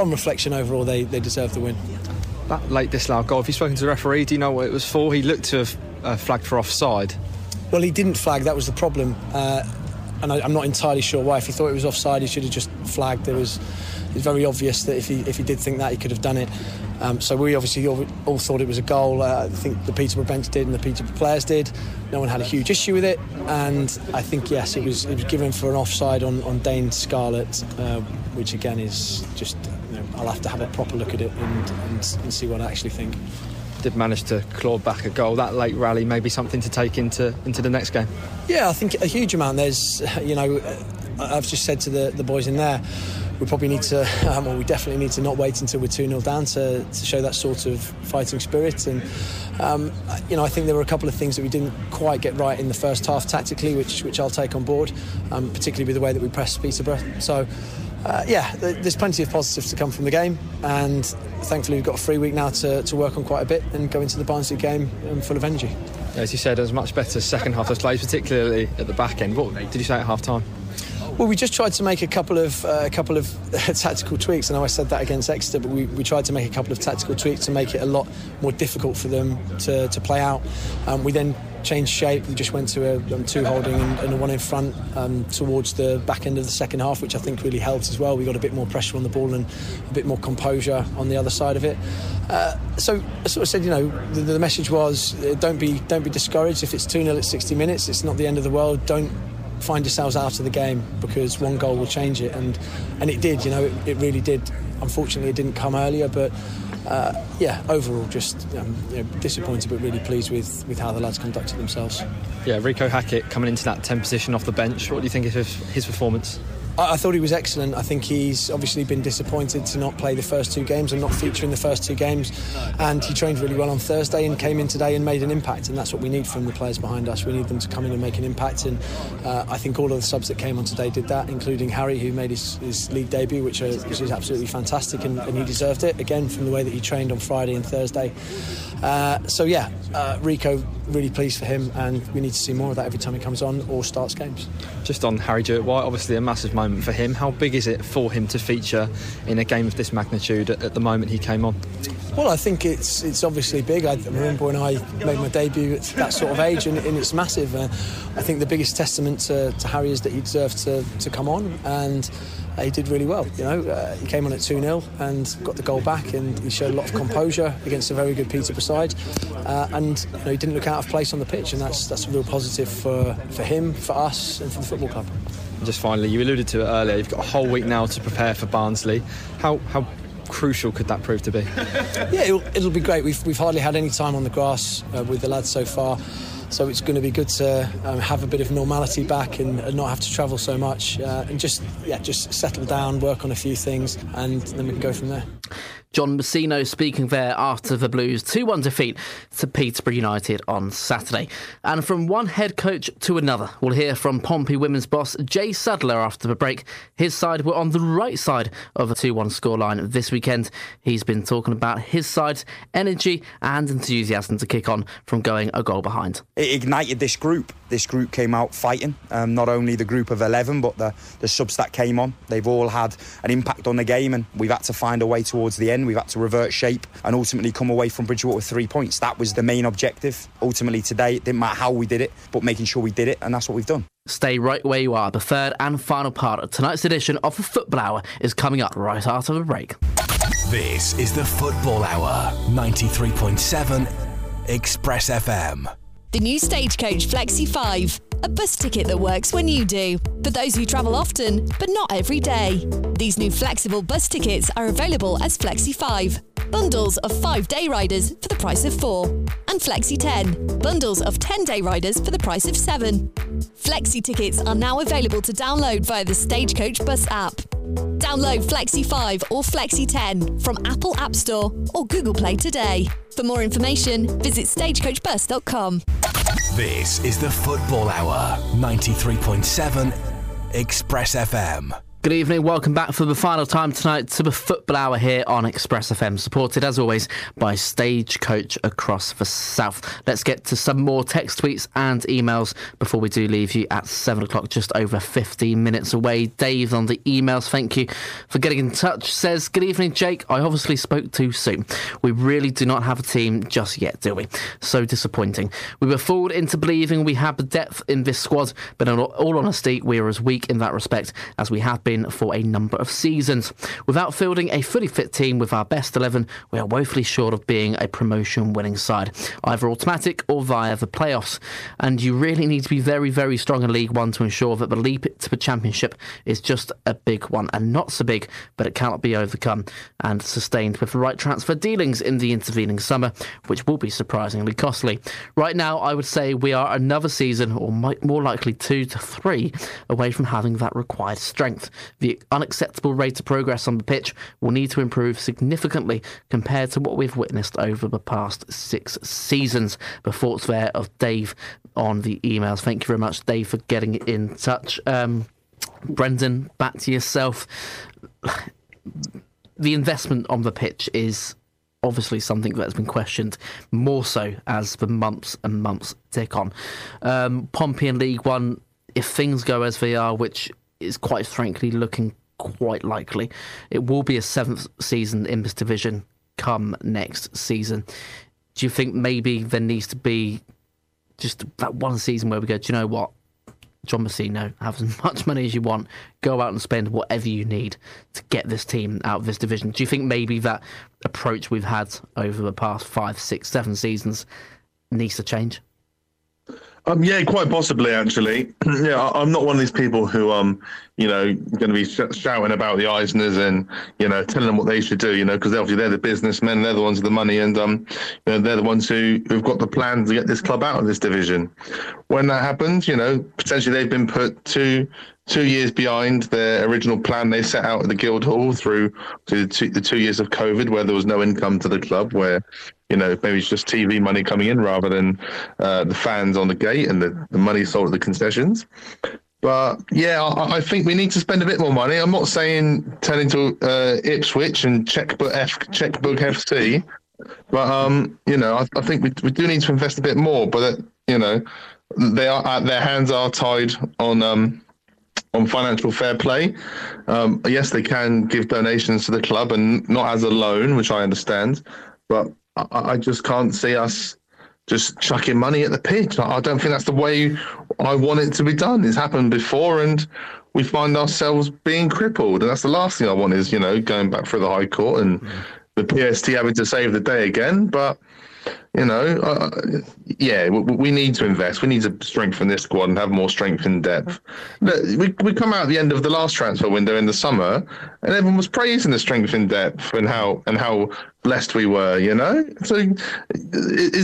on reflection overall, they they deserve the win. That late disallowed goal. Have you spoken to the referee? Do you know what it was for? He looked to have uh, flagged for offside. Well, he didn't flag. That was the problem, uh, and I, am not entirely sure why. If he thought it was offside, he should have just flagged. It was, it was very obvious that if he if he did think that, he could have done it. Um, so we obviously all, all, thought it was a goal. Uh, I think the Peterborough bench did and the Peterborough players did. No one had a huge issue with it, and I think yes, it was it was given for an offside on on Dane Scarlett, uh, which again is just. You know, I'll have to have a proper look at it and, and, and see what I actually think did manage to claw back a goal. That late rally may be something to take into into the next game. Yeah, I think a huge amount. There's, you know, I've just said to the, the boys in there, we probably need to, um, well, we definitely need to not wait until we're 2 0 down to, to show that sort of fighting spirit. And, um, you know, I think there were a couple of things that we didn't quite get right in the first half tactically, which, which I'll take on board, um, particularly with the way that we pressed Peterborough. So, uh, yeah, there's plenty of positives to come from the game, and thankfully we've got a free week now to, to work on quite a bit and go into the Barnsley game um, full of energy. As you said, it was much better second half of play, particularly at the back end. What did you say at half time? Well, we just tried to make a couple of uh, a couple of tactical tweaks. I know I said that against Exeter, but we, we tried to make a couple of tactical tweaks to make it a lot more difficult for them to, to play out. Um, we then changed shape. We just went to a um, two holding and, and, a one in front um, towards the back end of the second half, which I think really helped as well. We got a bit more pressure on the ball and a bit more composure on the other side of it. Uh, so I sort of said, you know, the, the message was uh, don't be don't be discouraged if it's two 0 at 60 minutes. It's not the end of the world. Don't find yourselves out of the game because one goal will change it, and and it did. You know, it, it really did. Unfortunately, it didn't come earlier, but uh, yeah, overall, just um, you know, disappointed, but really pleased with with how the lads conducted themselves. Yeah, Reeco Hackett coming into that 10 position off the bench. What do you think of his performance? I, I, thought he was excellent. I think he's obviously been disappointed to not play the first two games and not feature in the first two games. And he trained really well on Thursday and came in today and made an impact. And that's what we need from the players behind us. We need them to come in and make an impact. And uh, I think all of the subs that came on today did that, including Harry, who made his, his league debut, which, uh, which is absolutely fantastic. And, and, he deserved it again from the way that he trained on Friday and Thursday. Uh, so yeah, uh, Reeco, really pleased for him, and we need to see more of that every time he comes on or starts games. Just on Harry Jewitt-White, obviously a massive moment for him. How big is it for him to feature in a game of this magnitude at, at the moment he came on? Well, I think it's it's obviously big. I remember when I made my debut at that sort of age, and, and it's massive. Uh, I think the biggest testament to, to Harry is that he deserved to, to come on and he did really well. You know, uh, he came on at 2 0 and got the goal back, and he showed a lot of composure against a very good Peterborough side. Uh, and you know, he didn't look out of place on the pitch, and that's that's a real positive for, for him, for us, and for the football club. just finally, you alluded to it earlier. You've got a whole week now to prepare for Barnsley. How how crucial could that prove to be? yeah, it'll, it'll, be great. We've we've hardly had any time on the grass uh, with the lads so far. So it's going to be good to um, have a bit of normality back and, and not have to travel so much uh, and just yeah just settle down, work on a few things, and then we can go from there. John Mousinho speaking there after the Blues 2 1 defeat to Peterborough United on Saturday. And from one head coach to another, we'll hear from Pompey women's boss Jay Sadler after the break. His side were on the right side of a 2 1 scoreline this weekend. He's been talking about his side's energy and enthusiasm to kick on from going a goal behind. It ignited this group. This group came out fighting. Um, not only the group of 11, but the, the subs that came on. They've all had an impact on the game, and we've had to find a way towards the end We've had to revert shape and ultimately come away from Bridgwater with three points. That was the main objective. Ultimately, today, it didn't matter how we did it, but making sure we did it, and that's what we've done. Stay right where you are. The third and final part of tonight's edition of the Football Hour is coming up right after the break. This is the Football Hour, 93.7 Express FM. The new Stagecoach Flexi 5 a bus ticket that works when you do, for those who travel often, but not every day. These new flexible bus tickets are available as Flexi 5, bundles of 5 day riders for the price of 4, and Flexi 10, bundles of 10 day riders for the price of 7. Flexi tickets are now available to download via the Stagecoach Bus app. Download Flexi 5 or Flexi 10 from Apple App Store or Google Play today. For more information, visit stagecoachbus.com. This is the Football Hour, 93.7 Express FM. Good evening, welcome back for the final time tonight to the Football Hour here on Express FM, supported as always by Stagecoach across the South. Let's get to some more text tweets and emails before we do leave you at 7 o'clock, just over 15 minutes away. Dave on the emails, thank you for getting in touch, says, Good evening, Jake. I obviously spoke too soon. We really do not have a team just yet, do we? So disappointing. We were fooled into believing we had depth in this squad, but in all honesty, we are as weak in that respect as we have been for a number of seasons. Without fielding a fully fit team with our best 11, we are woefully short of being a promotion winning side, either automatic or via the playoffs. And you really need to be very, very strong in League One to ensure that the leap to the Championship is just a big one and not so big, but it cannot be overcome and sustained with the right transfer dealings in the intervening summer, which will be surprisingly costly. Right now, I would say we are another season, or more likely two to three, away from having that required strength the unacceptable rate of progress on the pitch will need to improve significantly compared to what we've witnessed over the past six seasons. The thoughts there of Dave on the emails. Thank you very much, Dave, for getting in touch. Um, Brendan, back to yourself. The investment on the pitch is obviously something that's been questioned more so as the months and months tick on. Um, Pompey in League One, if things go as they are, which is quite frankly looking quite likely. It will be a seventh season in this division come next season. Do you think maybe there needs to be just that one season where we go, do you know what? John Mousinho, have as much money as you want, go out and spend whatever you need to get this team out of this division. Do you think maybe that approach we've had over the past five, six, seven seasons needs to change? Um, yeah, quite possibly, actually. yeah, I'm not one of these people who, um, you know, going to be sh- shouting about the Eisners and, you know, telling them what they should do, you know, because obviously they're the businessmen, they're the ones with the money, and, um, you know, they're the ones who, who've got the plan to get this club out of this division. When that happens, you know, potentially they've been put two, two years behind their original plan they set out at the Guildhall through the two, the two years of COVID, where there was no income to the club, where you know, maybe it's just TV money coming in rather than uh, the fans on the gate and the, the money sold at the concessions. But yeah, I, I, think we need to spend a bit more money. I'm not saying turn into uh, Ipswich and checkbook F checkbook FC, but um, you know, I, I, think we, we do need to invest a bit more. But uh, you know, they are uh, their hands are tied on um, on financial fair play. Um, yes, they can give donations to the club and not as a loan, which I understand, but I, I just can't see us just chucking money at the pitch. I don't think that's the way I want it to be done. It's happened before, and we find ourselves being crippled. And that's the last thing I want is, you know, going back for the High Court and the PST having to save the day again. But you know, uh, yeah, we, we, need to invest. We need to strengthen this squad and have more strength in depth. We we come out at the end of the last transfer window in the summer, and everyone was praising the strength in depth and how and how blessed we were. You know, so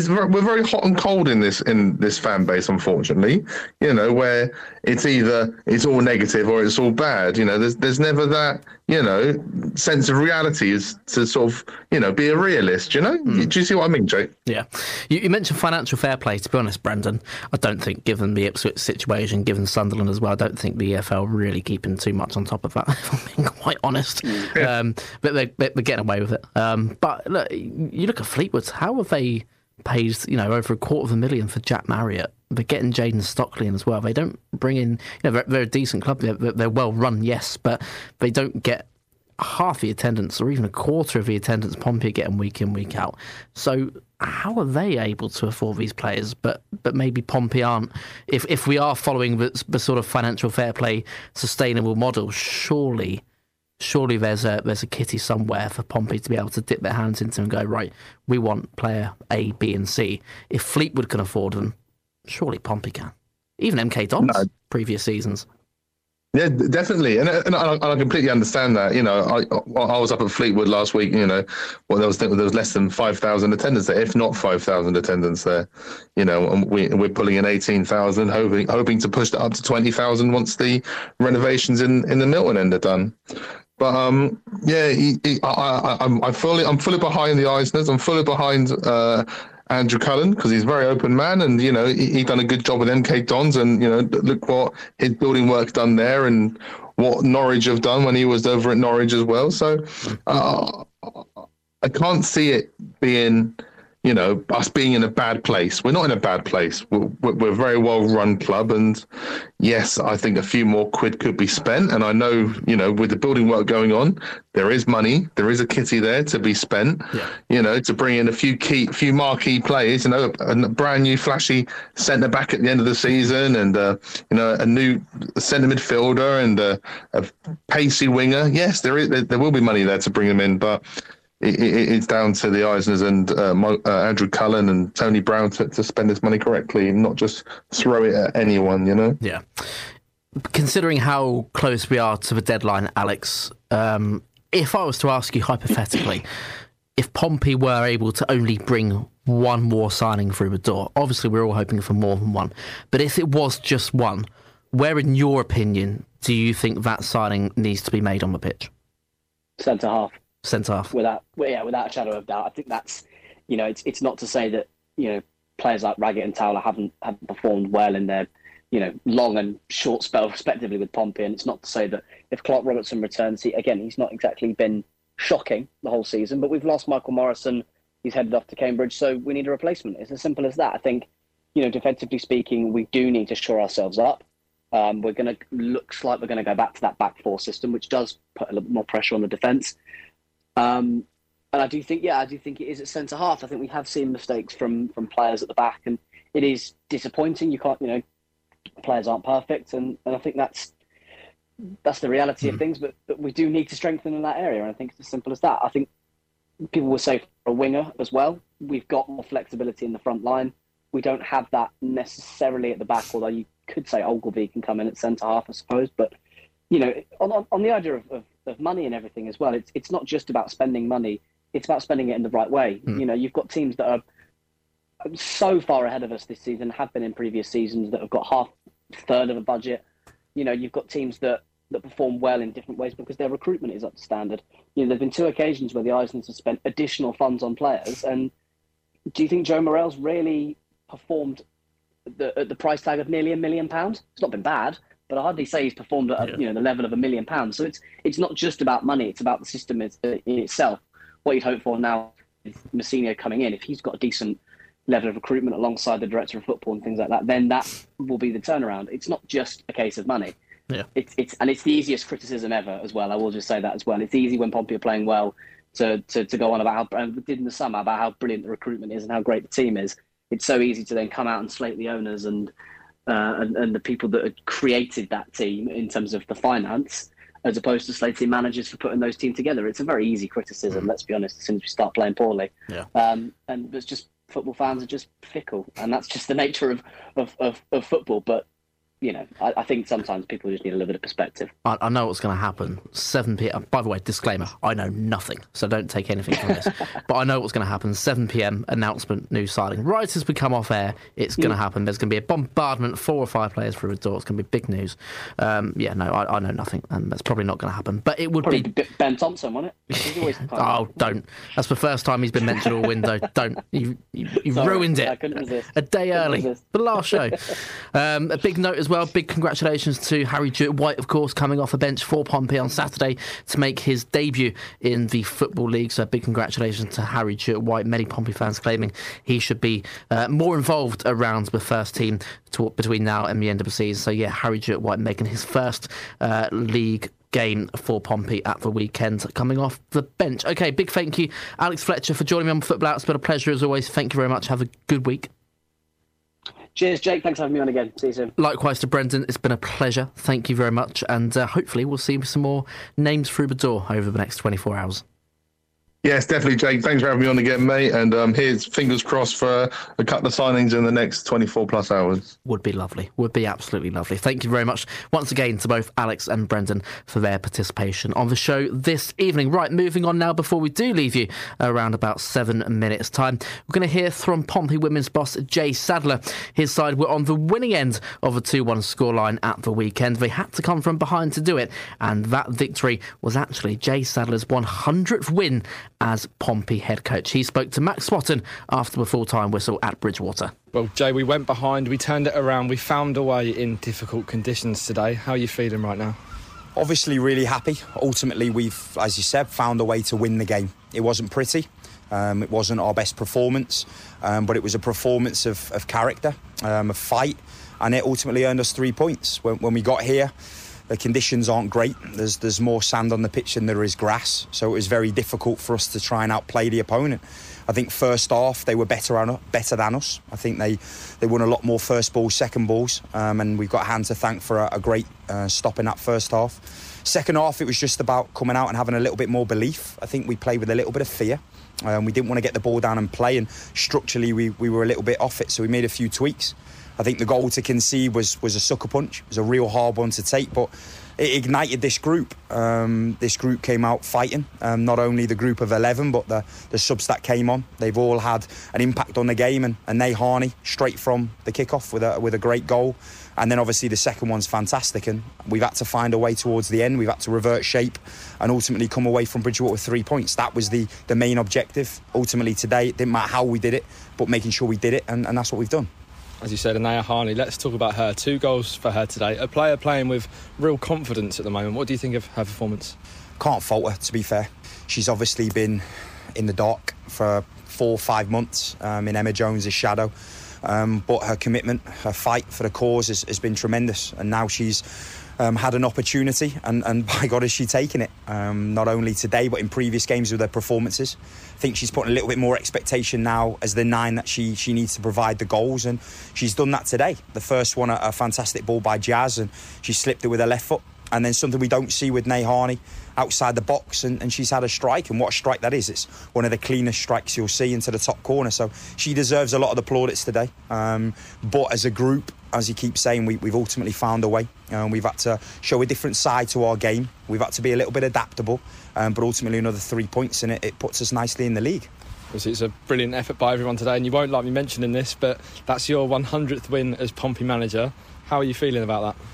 we're very hot and cold in this in this fan base, unfortunately. You know, where it's either it's all negative or it's all bad. You know, there's there's never that you know sense of reality is to sort of you know be a realist. You know, mm. do you see what I mean, Jake? Yeah, you, you, mentioned financial fair play. To be honest, Brendan, I don't think, given the Ipswich situation, given Sunderland as well, I don't think the EFL really keeping too much on top of that. If I'm being quite honest, yeah. um, but they, they're getting away with it. Um, but look, you look at Fleetwood. How have they paid you know over a quarter of a million for Jack Marriott? They're getting Jayden Stockley in as well. They don't bring in. You know, they're, they're a decent club. They're, they're well run, yes, but they don't get half the attendance or even a quarter of the attendance Pompey are getting week in week out. So how are they able to afford these players? But but maybe Pompey aren't. If if we are following the, the sort of financial fair play sustainable model, surely surely there's a there's a kitty somewhere for Pompey to be able to dip their hands into and go right. We want player A, B, and C. If Fleetwood can afford them, surely Pompey can. Even MK Dons no. previous seasons. Yeah, definitely, and, uh, and I, I, completely understand that. You know, I I was up at Fleetwood last week. You know, well, there was there was less than five thousand attendance there, if not five thousand attendance there. You know, and we we're pulling in eighteen thousand, hoping hoping to push that up to twenty thousand once the renovations in in the Milton end are done. But um, yeah, he, he, I, I'm fully I'm fully behind the Eisners. I'm fully behind uh, Andrew Cullen because he's a very open man, and you know he, he done a good job with MK Dons, and you know look what his building work done there, and what Norwich have done when he was over at Norwich as well. So uh, I can't see it being you know, us being in a bad place. We're not in a bad place. We're, we're, a very well run club. And yes, I think a few more quid could be spent. And I know, you know, with the building work going on, there is money, there is a kitty there to be spent, yeah. you know, to bring in a few key, few marquee players, you know, a, a brand new flashy centre back at the end of the season and, uh, you know, a new centre midfielder and a, a pacey winger. Yes, there is, there, there will be money there to bring them in. But, it, it, it's down to the Eisners and uh, Mo, uh, Andrew Cullen and Tony Brown to, to spend this money correctly and not just throw it at anyone, you know? Yeah. Considering how close we are to the deadline, Alex, um, if I was to ask you hypothetically, if Pompey were able to only bring one more signing through the door, obviously we're all hoping for more than one, but if it was just one, where, in your opinion, do you think that signing needs to be made on the pitch? Centre half centre off. Without, well, yeah, without a shadow of doubt. I think that's, you know, it's it's not to say that you know players like Raggett and Towler haven't haven't performed well in their, you know, long and short spell respectively with Pompey, and it's not to say that if Clark Robertson returns, he again he's not exactly been shocking the whole season, but we've lost Michael Morrison. He's headed off to Cambridge, so we need a replacement. It's as simple as that. I think, you know, defensively speaking, we do need to shore ourselves up. Um, we're going to looks like we're going to go back to that back four system, which does put a little more pressure on the defence. Um, and I do think, yeah, I do think it is at centre half. I think we have seen mistakes from from players at the back, and it is disappointing. You can't, you know, players aren't perfect, and, and I think that's that's the reality mm. of hmm. things. But but we do need to strengthen in that area, and I think it's as simple as that. I think people will say for a winger as well. We've got more flexibility in the front line. We don't have that necessarily at the back, although you could say Ogilvie can come in at centre half, I suppose. But you know, on, on the idea of, of of money and everything as well. It's it's not just about spending money; it's about spending it in the right way. Mm. You know, you've got teams that are so far ahead of us this season, have been in previous seasons that have got half third of a budget. You know, you've got teams that that perform well in different ways because their recruitment is up to standard. You know, there've been two occasions where the Eisners have spent additional funds on players, and do you think Joe Morrell's really performed the, at the price tag of nearly a million pounds? It's not been bad, but I hardly say he's performed at yeah. you know the level of a million pounds. So it's it's not just about money; it's about the system uh, in itself. What you'd hope for now is Mousinho coming in. If he's got a decent level of recruitment alongside the director of football and things like that, then that will be the turnaround. It's not just a case of money. Yeah. It's it's and it's the easiest criticism ever as well. I will just say that as well. It's easy when Pompey are playing well to to, to go on about how uh, and did in the summer about how brilliant the recruitment is and how great the team is. It's so easy to then come out and slate the owners and uh, and, and the people that had created that team in terms of the finance, as opposed to slating managers for putting those teams together. It's a very easy criticism, mm. let's be honest, as soon as we start playing poorly. Yeah. Um, and it's just football fans are just fickle, and that's just the nature of, of, of, of football. But you know, I, I, think sometimes people just need a little bit of perspective. I, I know what's going to happen. 7 p.m. By the way, disclaimer: I know nothing, so don't take anything from this. but I know what's going to happen. 7 p.m. announcement, new signing. Right as we come off air, it's going to mm. happen. There's going to be a bombardment, four or five players through the door. It's going to be big news. Um, yeah, no, I, I, know nothing, and that's probably not going to happen. But it would probably be Ben Thompson, wasn't it? oh, don't. That's the first time he's been mentioned all window. Don't. You, you, you ruined it. A day early. The last show. Um, a big note as well. Well, big congratulations to Harry Jewitt-White, of course, coming off a bench for Pompey on Saturday to make his debut in the Football League. So, big congratulations to Harry Jewitt-White. Many Pompey fans claiming he should be uh, more involved around the first team to, between now and the end of the season. So, yeah, Harry Jewitt-White making his first uh, league game for Pompey at the weekend, coming off the bench. Okay, big thank you, Alex Fletcher, for joining me on Football Hour. It's been a pleasure as always. Thank you very much. Have a good week. Cheers, Jake. Thanks for having me on again. See you soon. Likewise to Brendan. It's been a pleasure. Thank you very much. And uh, hopefully, we'll see some more names through the door over the next 24 hours. Yes, definitely, Jake. Thanks for having me on again, mate. And um, here's fingers crossed for a couple of signings in the next 24 plus hours. Would be lovely. Would be absolutely lovely. Thank you very much once again to both Alex and Brendan for their participation on the show this evening. Right, moving on now before we do leave you around about seven minutes' time. We're going to hear from Pompey women's boss Jay Sadler. His side were on the winning end of a 2 1 scoreline at the weekend. They had to come from behind to do it, and that victory was actually Jay Sadler's 100th win as Pompey head coach. He spoke to Max Swatton after the full time whistle at Bridgwater. Well, Jay, we went behind, we turned it around, we found a way in difficult conditions today. How are you feeling right now? Obviously, really happy. Ultimately, we've, as you said, found a way to win the game. It wasn't pretty. Um, it wasn't our best performance, um, but it was a performance of, of character, um, a fight, and it ultimately earned us three points. When, when we got here, the conditions aren't great. There's there's more sand on the pitch than there is grass, so it was very difficult for us to try and outplay the opponent. I think first half they were better on, better than us. I think they they won a lot more first balls, second balls, um, and we've got hand to thank for a, a great uh, stop in that first half. Second half, it was just about coming out and having a little bit more belief. I think we played with a little bit of fear. Um, we didn't want to get the ball down and play, and structurally we, we were a little bit off it, so we made a few tweaks. I think the goal to concede was was a sucker punch. It was a real hard one to take, but it ignited this group. Um, this group came out fighting. Um, not only the group of 11, but the, the subs that came on. They've all had an impact on the game. And, and Nate Harney, straight from the kickoff with a, with a great goal. And then obviously the second one's fantastic. And we've had to find a way towards the end. We've had to revert shape and ultimately come away from Bridgwater with three points. That was the, the main objective. Ultimately today, it didn't matter how we did it, but making sure we did it. And, and that's what we've done as you said, Anaya Harney. Let's talk about her. Two goals for her today. A player playing with real confidence at the moment. What do you think of her performance? Can't fault her, to be fair. She's obviously been in the dark for four five months um, in Emma Jones' shadow. Um, but her commitment, her fight for the cause has, has been tremendous. And now she's um, had an opportunity, and, and by God, has she taken it? Um, not only today, but in previous games with her performances. I think she's putting a little bit more expectation now as the nine that she she needs to provide the goals, and she's done that today. The first one, a, a fantastic ball by Jazz, and she slipped it with her left foot. And then something we don't see with Nay Harney outside the box, and, and she's had a strike. And what a strike that is! It's one of the cleanest strikes you'll see into the top corner. So she deserves a lot of the plaudits today. Um, but as a group, as you keep saying, we, have ultimately found a way. Um, we've had to show a different side to our game. We've had to be a little bit adaptable, um, but ultimately another three points in it, it puts us nicely in the league. It's a brilliant effort by everyone today, and you won't like me mentioning this, but that's your 100th win as Pompey manager. How are you feeling about that?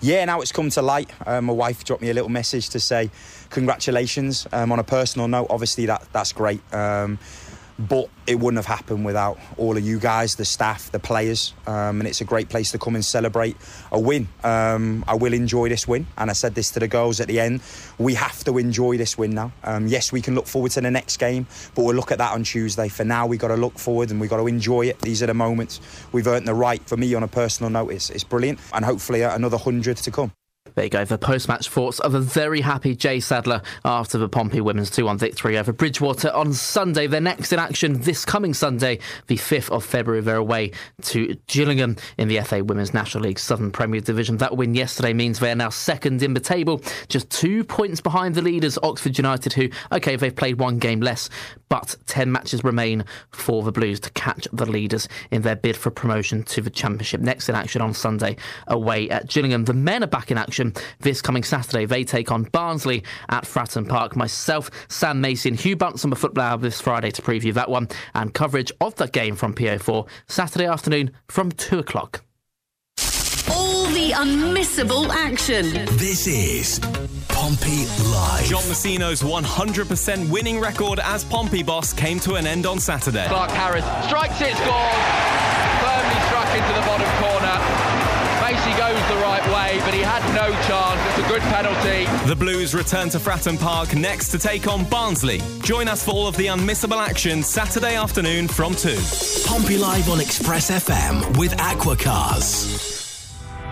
Yeah, now it's come to light. Um, my wife dropped me a little message to say congratulations. Um, on a personal note, obviously that that's great. Um, but it wouldn't have happened without all of you guys, the staff, the players, um, and it's a great place to come and celebrate a win. Um, I will enjoy this win, and I said this to the girls at the end. We have to enjoy this win now. Um, yes, we can look forward to the next game, but we'll look at that on Tuesday. For now, we've got to look forward and we've got to enjoy it. These are the moments we've earned the right. For me, on a personal note, it's, it's brilliant, and hopefully another hundred to come. There you go, the post match thoughts of a very happy Jay Sadler after the Pompey women's 2 1 victory over Bridgwater on Sunday. They're next in action this coming Sunday, the 5th of February. They're away to Gillingham in the FA Women's National League Southern Premier Division. That win yesterday means they're now second in the table, just two points behind the leaders, Oxford United, who, okay, they've played one game less, but 10 matches remain for the Blues to catch the leaders in their bid for promotion to the Championship. Next in action on Sunday, away at Gillingham. The men are back in action action this coming Saturday. They take on Barnsley at Fratton Park. Myself, Sam Mason, Hugh Bunce on the Football this Friday to preview that one and coverage of that game from PO4 Saturday afternoon from 2 o'clock. All the unmissable action. This is Pompey Live. John Mousinho's 100% winning record as Pompey boss came to an end on Saturday. Clarke Harris strikes it, scores. Firmly struck into the bottom corner. Macey goes the right way, but he had no chance. It's a good penalty. The Blues return to Fratton Park next to take on Barnsley. Join us for all of the unmissable action Saturday afternoon from 2. Pompey Live on Express FM with Aquacars.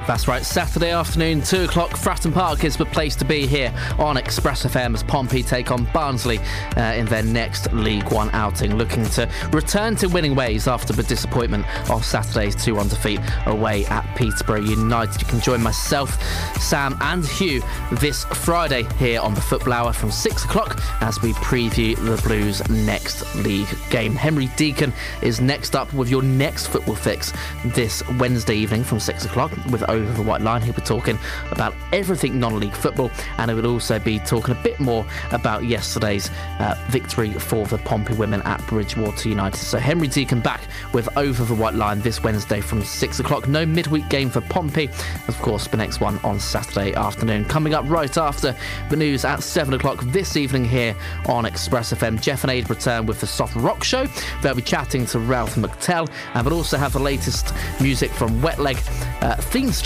That's right, Saturday afternoon, 2 o'clock, Fratton Park is the place to be here on Express FM as Pompey take on Barnsley uh, in their next League One outing, looking to return to winning ways after the disappointment of Saturday's 2 1 defeat away at Peterborough United. You can join myself, Sam, and Hugh this Friday here on the Football Hour from 6 o'clock as we preview the Blues' next league game. Henry Deacon is next up with your next football fix this Wednesday evening from 6 o'clock with over the white line. He'll be talking about everything non-league football, and he will also be talking a bit more about yesterday's uh, victory for the Pompey women at Bridgwater United. So Henry Deacon back with over the white line this Wednesday from six o'clock. No midweek game for Pompey. Of course, the next one on Saturday afternoon. Coming up right after the news at seven o'clock this evening here on Express FM. Jeff and Aid return with the Soft Rock Show. They'll be chatting to Ralph McTell, and we'll also have the latest music from Wet Leg, uh,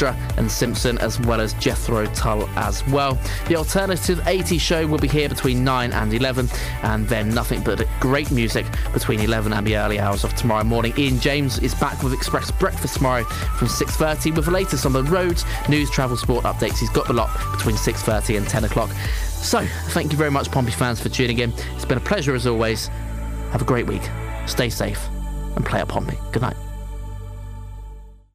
And Simpson, as well as Jethro Tull as well. The Alternative 80 show will be here between 9 and 11, and then nothing but great music between 11 and the early hours of tomorrow morning. Ian James is back with Express Breakfast tomorrow from 6.30 with the latest on the roads, news, travel, sport updates. He's got the lot between 6.30 and 10 o'clock. So, thank you very much, Pompey fans, for tuning in. It's been a pleasure as always. Have a great week. Stay safe and play at Pompey. Good night.